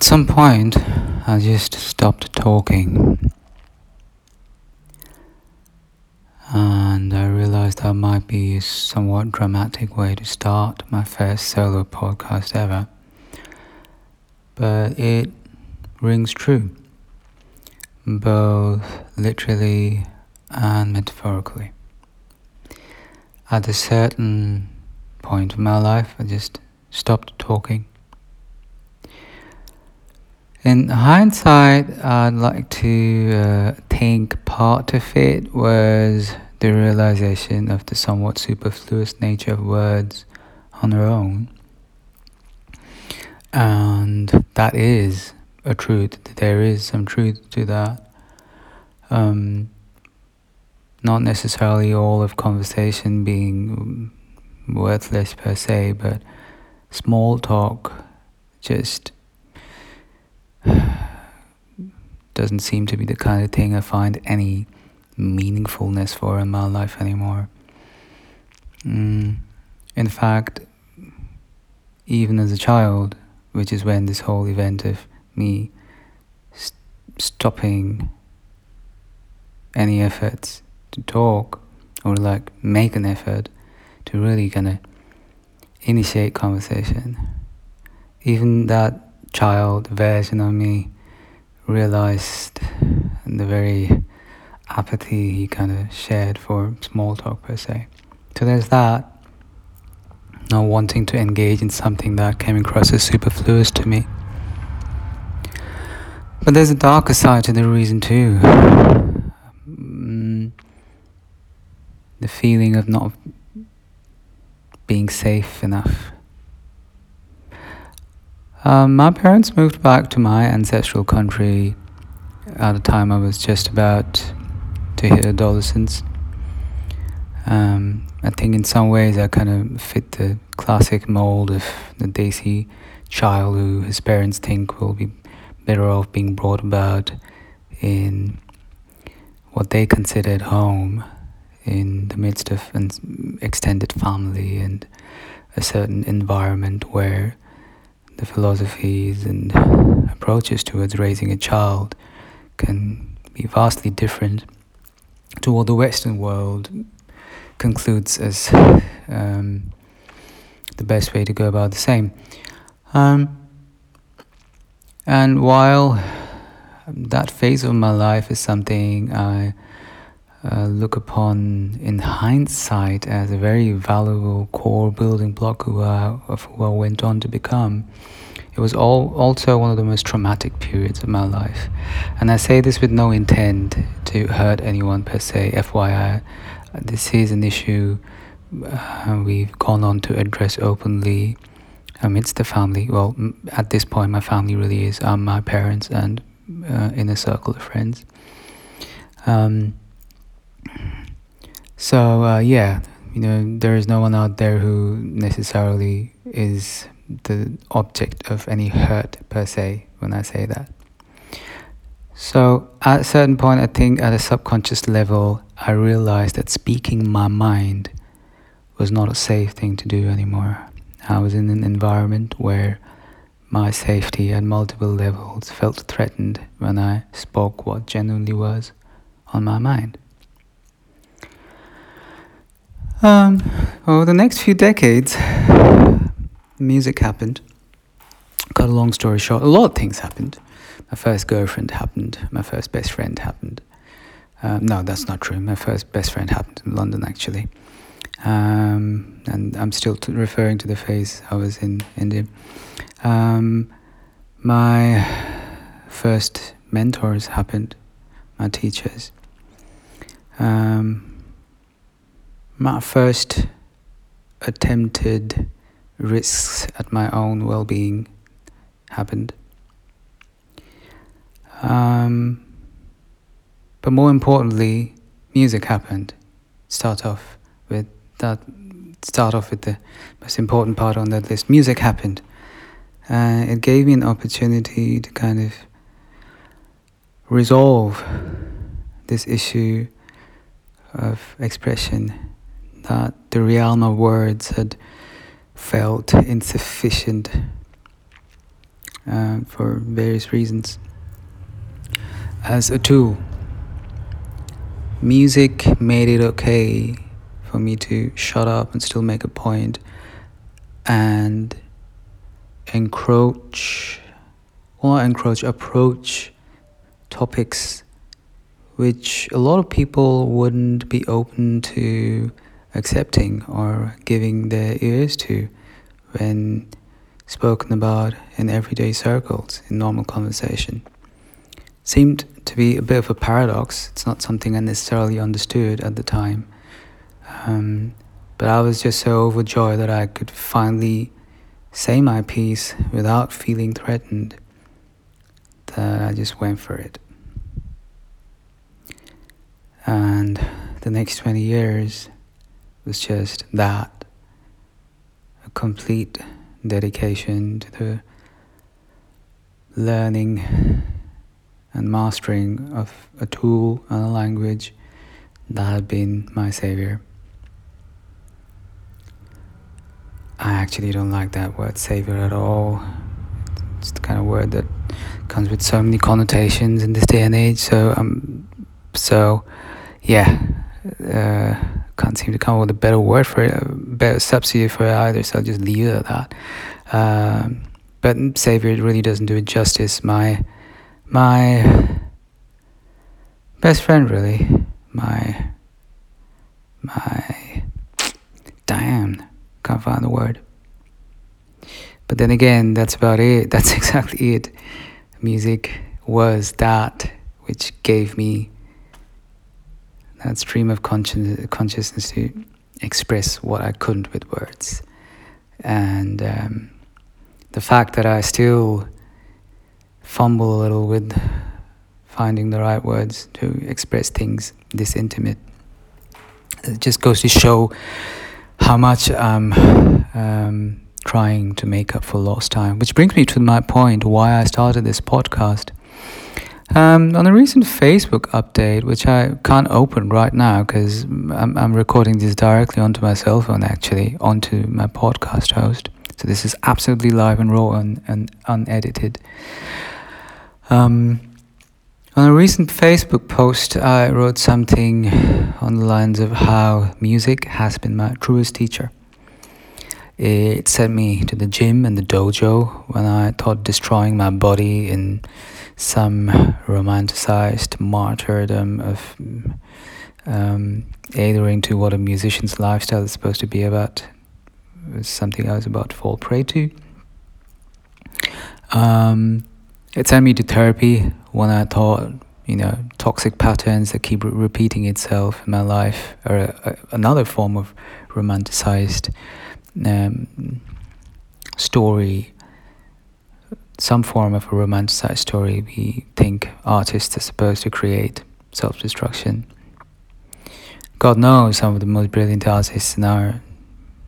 At some point, I just stopped talking. And I realized that might be a somewhat dramatic way to start my first solo podcast ever. But it rings true, both literally and metaphorically. At a certain point of my life, I just stopped talking. In hindsight, I'd like to uh, think part of it was the realization of the somewhat superfluous nature of words on their own. And that is a truth. There is some truth to that. Um, not necessarily all of conversation being worthless per se, but small talk just doesn't seem to be the kind of thing I find any meaningfulness for in my life anymore. Mm, in fact, even as a child, which is when this whole event of me st- stopping any efforts to talk or like make an effort to really kind of initiate conversation. Even that child version of me realized the very apathy he kind of shared for small talk per se. So there's that. Not wanting to engage in something that came across as superfluous to me. But there's a darker side to the reason too. Mm, the feeling of not being safe enough. Um, my parents moved back to my ancestral country at the time I was just about to hit adolescence. Um, I think in some ways I kind of fit the classic mold of the desi child who his parents think will be better off being brought about in what they considered home in the midst of an extended family and a certain environment where the philosophies and approaches towards raising a child can be vastly different to what the Western world concludes as um, the best way to go about the same. Um, and while that phase of my life is something I uh, look upon in hindsight as a very valuable core building block of, uh, of who I went on to become. It was all also one of the most traumatic periods of my life, and I say this with no intent to hurt anyone per se. FYI, this is an issue uh, we've gone on to address openly amidst the family. Well, at this point, my family really is um, my parents and uh, in a circle of friends. Um, so uh, yeah, you know, there is no one out there who necessarily is the object of any hurt per se when I say that. So at a certain point, I think at a subconscious level, I realized that speaking my mind was not a safe thing to do anymore. I was in an environment where my safety at multiple levels felt threatened when I spoke what genuinely was on my mind. Um, over the next few decades, music happened. Cut a long story short, a lot of things happened. My first girlfriend happened. My first best friend happened. Um, no, that's not true. My first best friend happened in London, actually. Um, and I'm still t- referring to the phase I was in India. Um, my first mentors happened, my teachers. Um, my first attempted risks at my own well being happened. Um, but more importantly, music happened. Start off with that. Start off with the most important part on that list. Music happened. Uh, it gave me an opportunity to kind of resolve this issue of expression that the realm of words had felt insufficient uh, for various reasons. As a tool, music made it okay for me to shut up and still make a point and encroach or encroach approach topics which a lot of people wouldn't be open to accepting or giving their ears to when spoken about in everyday circles in normal conversation. Seemed to be a bit of a paradox. It's not something i necessarily understood at the time. Um, but i was just so overjoyed that i could finally say my piece without feeling threatened that I just went for it. And the next 20 years was just that a complete dedication to the learning and mastering of a tool and a language that had been my savior. I actually don't like that word savior at all. It's the kind of word that comes with so many connotations in this day and age. So um, so yeah, uh, can't seem to come up with a better word for it, a better substitute for it either. So I'll just leave it at that. Um, but savior really doesn't do it justice. My my best friend, really, my my damn can't find the word. But then again, that's about it. That's exactly it. Music was that which gave me that stream of conscious, consciousness to express what I couldn't with words. And um, the fact that I still fumble a little with finding the right words to express things this intimate, it just goes to show how much I'm um, trying to make up for lost time. Which brings me to my point why I started this podcast. Um, on a recent Facebook update, which I can't open right now because I'm, I'm recording this directly onto my cell phone, actually, onto my podcast host. So this is absolutely live and raw and, and unedited. Um, on a recent Facebook post, I wrote something on the lines of how music has been my truest teacher. It sent me to the gym and the dojo when I thought destroying my body in some romanticized martyrdom of um, adhering to what a musician's lifestyle is supposed to be about was something I was about to fall prey to. Um, it sent me to therapy when I thought, you know, toxic patterns that keep repeating itself in my life are a, a, another form of romanticized um, story, some form of a romanticized story we think artists are supposed to create self destruction. God knows some of the most brilliant artists in our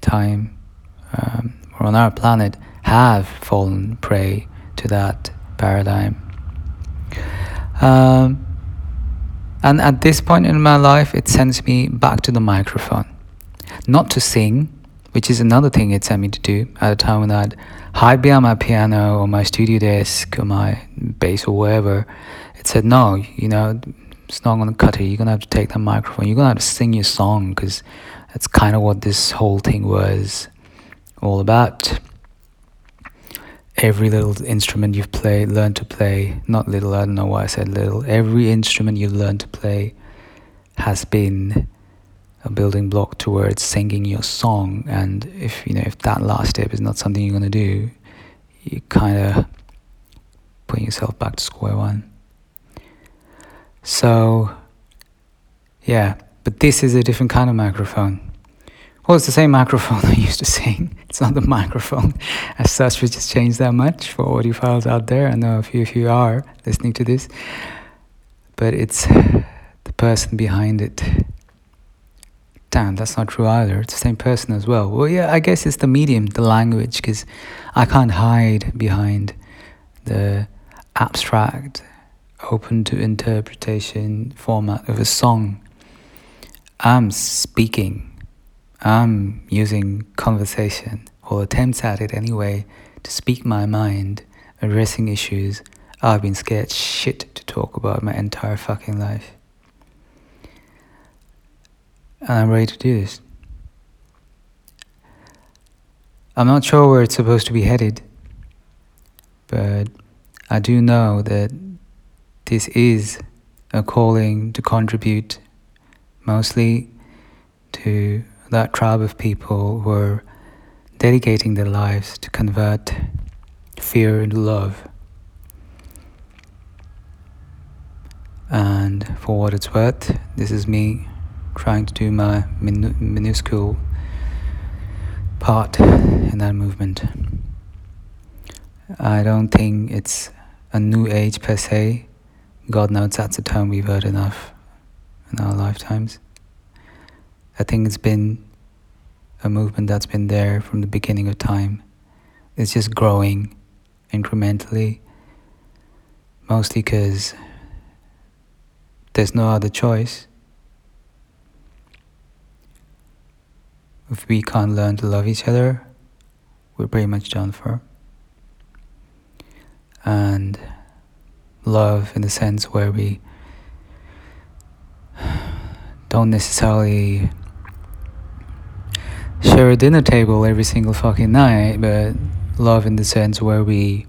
time um, or on our planet have fallen prey to that paradigm. Um, and at this point in my life, it sends me back to the microphone. Not to sing, which is another thing it sent me to do at a time when I'd hide behind my piano or my studio desk or my bass or wherever. It said, no, you know, it's not going to cut it. You're going to have to take that microphone. You're going to have to sing your song because that's kind of what this whole thing was all about every little instrument you've played, learned to play, not little, I don't know why I said little, every instrument you've learned to play has been a building block towards singing your song. And if, you know, if that last step is not something you're to do, you kind of putting yourself back to square one. So, yeah, but this is a different kind of microphone. Well, it's the same microphone I used to sing. It's not the microphone as such, which has changed that much for audiophiles out there. I know a few of you are listening to this, but it's the person behind it. That's not true either. It's the same person as well. Well, yeah, I guess it's the medium, the language, because I can't hide behind the abstract, open to interpretation format of a song. I'm speaking I'm using conversation, or attempts at it anyway, to speak my mind addressing issues I've been scared shit to talk about my entire fucking life. And I'm ready to do this. I'm not sure where it's supposed to be headed, but I do know that this is a calling to contribute mostly to that tribe of people who are dedicating their lives to convert fear into love. And for what it's worth, this is me trying to do my min- minuscule part in that movement. I don't think it's a new age per se. God knows that's a term we've heard enough in our lifetimes. I think it's been a movement that's been there from the beginning of time. It's just growing incrementally, mostly because there's no other choice. If we can't learn to love each other, we're pretty much done for. And love, in the sense where we don't necessarily share a dinner table every single fucking night, but love in the sense where we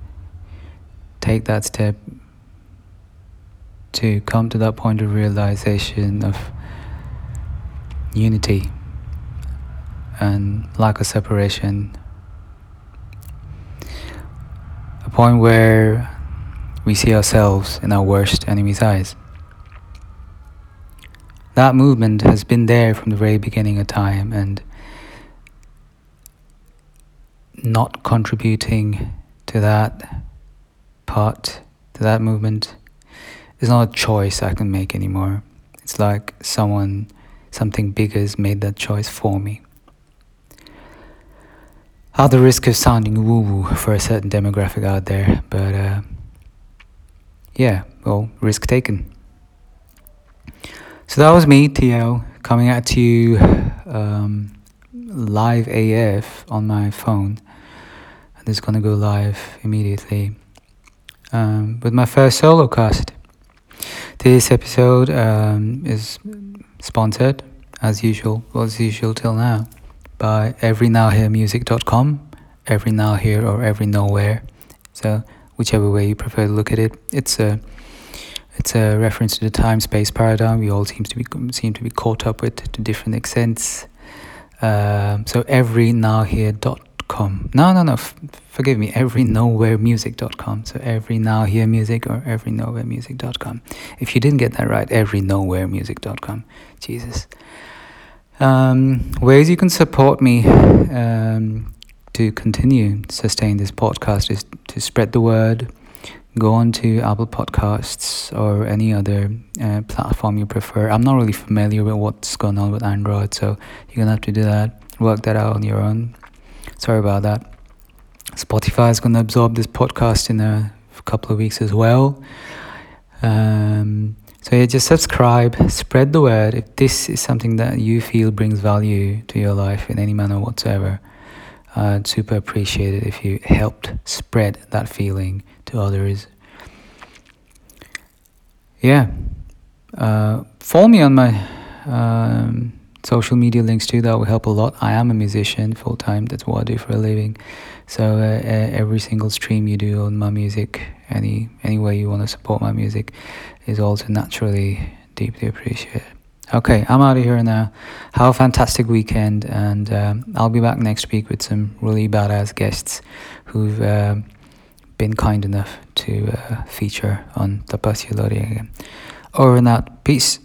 take that step to come to that point of realization of unity and lack of separation. A point where we see ourselves in our worst enemy's eyes. That movement has been there from the very beginning of time and not contributing to that part, to that movement, is not a choice I can make anymore. It's like someone, something bigger has made that choice for me. At the risk of sounding woo woo for a certain demographic out there, but uh, yeah, well, risk taken. So that was me, TL, coming at you um, live AF on my phone. And it's gonna go live immediately um, with my first solo cast. This episode um, is sponsored, as usual, well, as usual till now, by everynowheremusic.com, every now here or every nowhere. So whichever way you prefer to look at it, it's a it's a reference to the time space paradigm. We all seem to be seem to be caught up with to different extents. Um, so everynowhere.com. No, no, no. F- forgive me. Everynowheremusic.com. So everynowheremusic or everynowheremusic.com. If you didn't get that right, everynowheremusic.com. Jesus. Um, ways you can support me um, to continue sustain this podcast is to spread the word go on to Apple Podcasts or any other uh, platform you prefer. I'm not really familiar with what's going on with Android, so you're gonna have to do that, work that out on your own. Sorry about that. Spotify is gonna absorb this podcast in a couple of weeks as well. Um, so yeah, just subscribe, spread the word. If this is something that you feel brings value to your life in any manner whatsoever, I'd super appreciate it if you helped spread that feeling to others. Yeah. Uh, follow me on my um, social media links too. That will help a lot. I am a musician full time. That's what I do for a living. So uh, every single stream you do on my music, any any way you want to support my music, is also naturally deeply appreciated. Okay, I'm out of here now. Have a fantastic weekend, and um, I'll be back next week with some really badass guests who've. Uh, been kind enough to uh, feature on Tapasya Lori again. Over and out. Peace.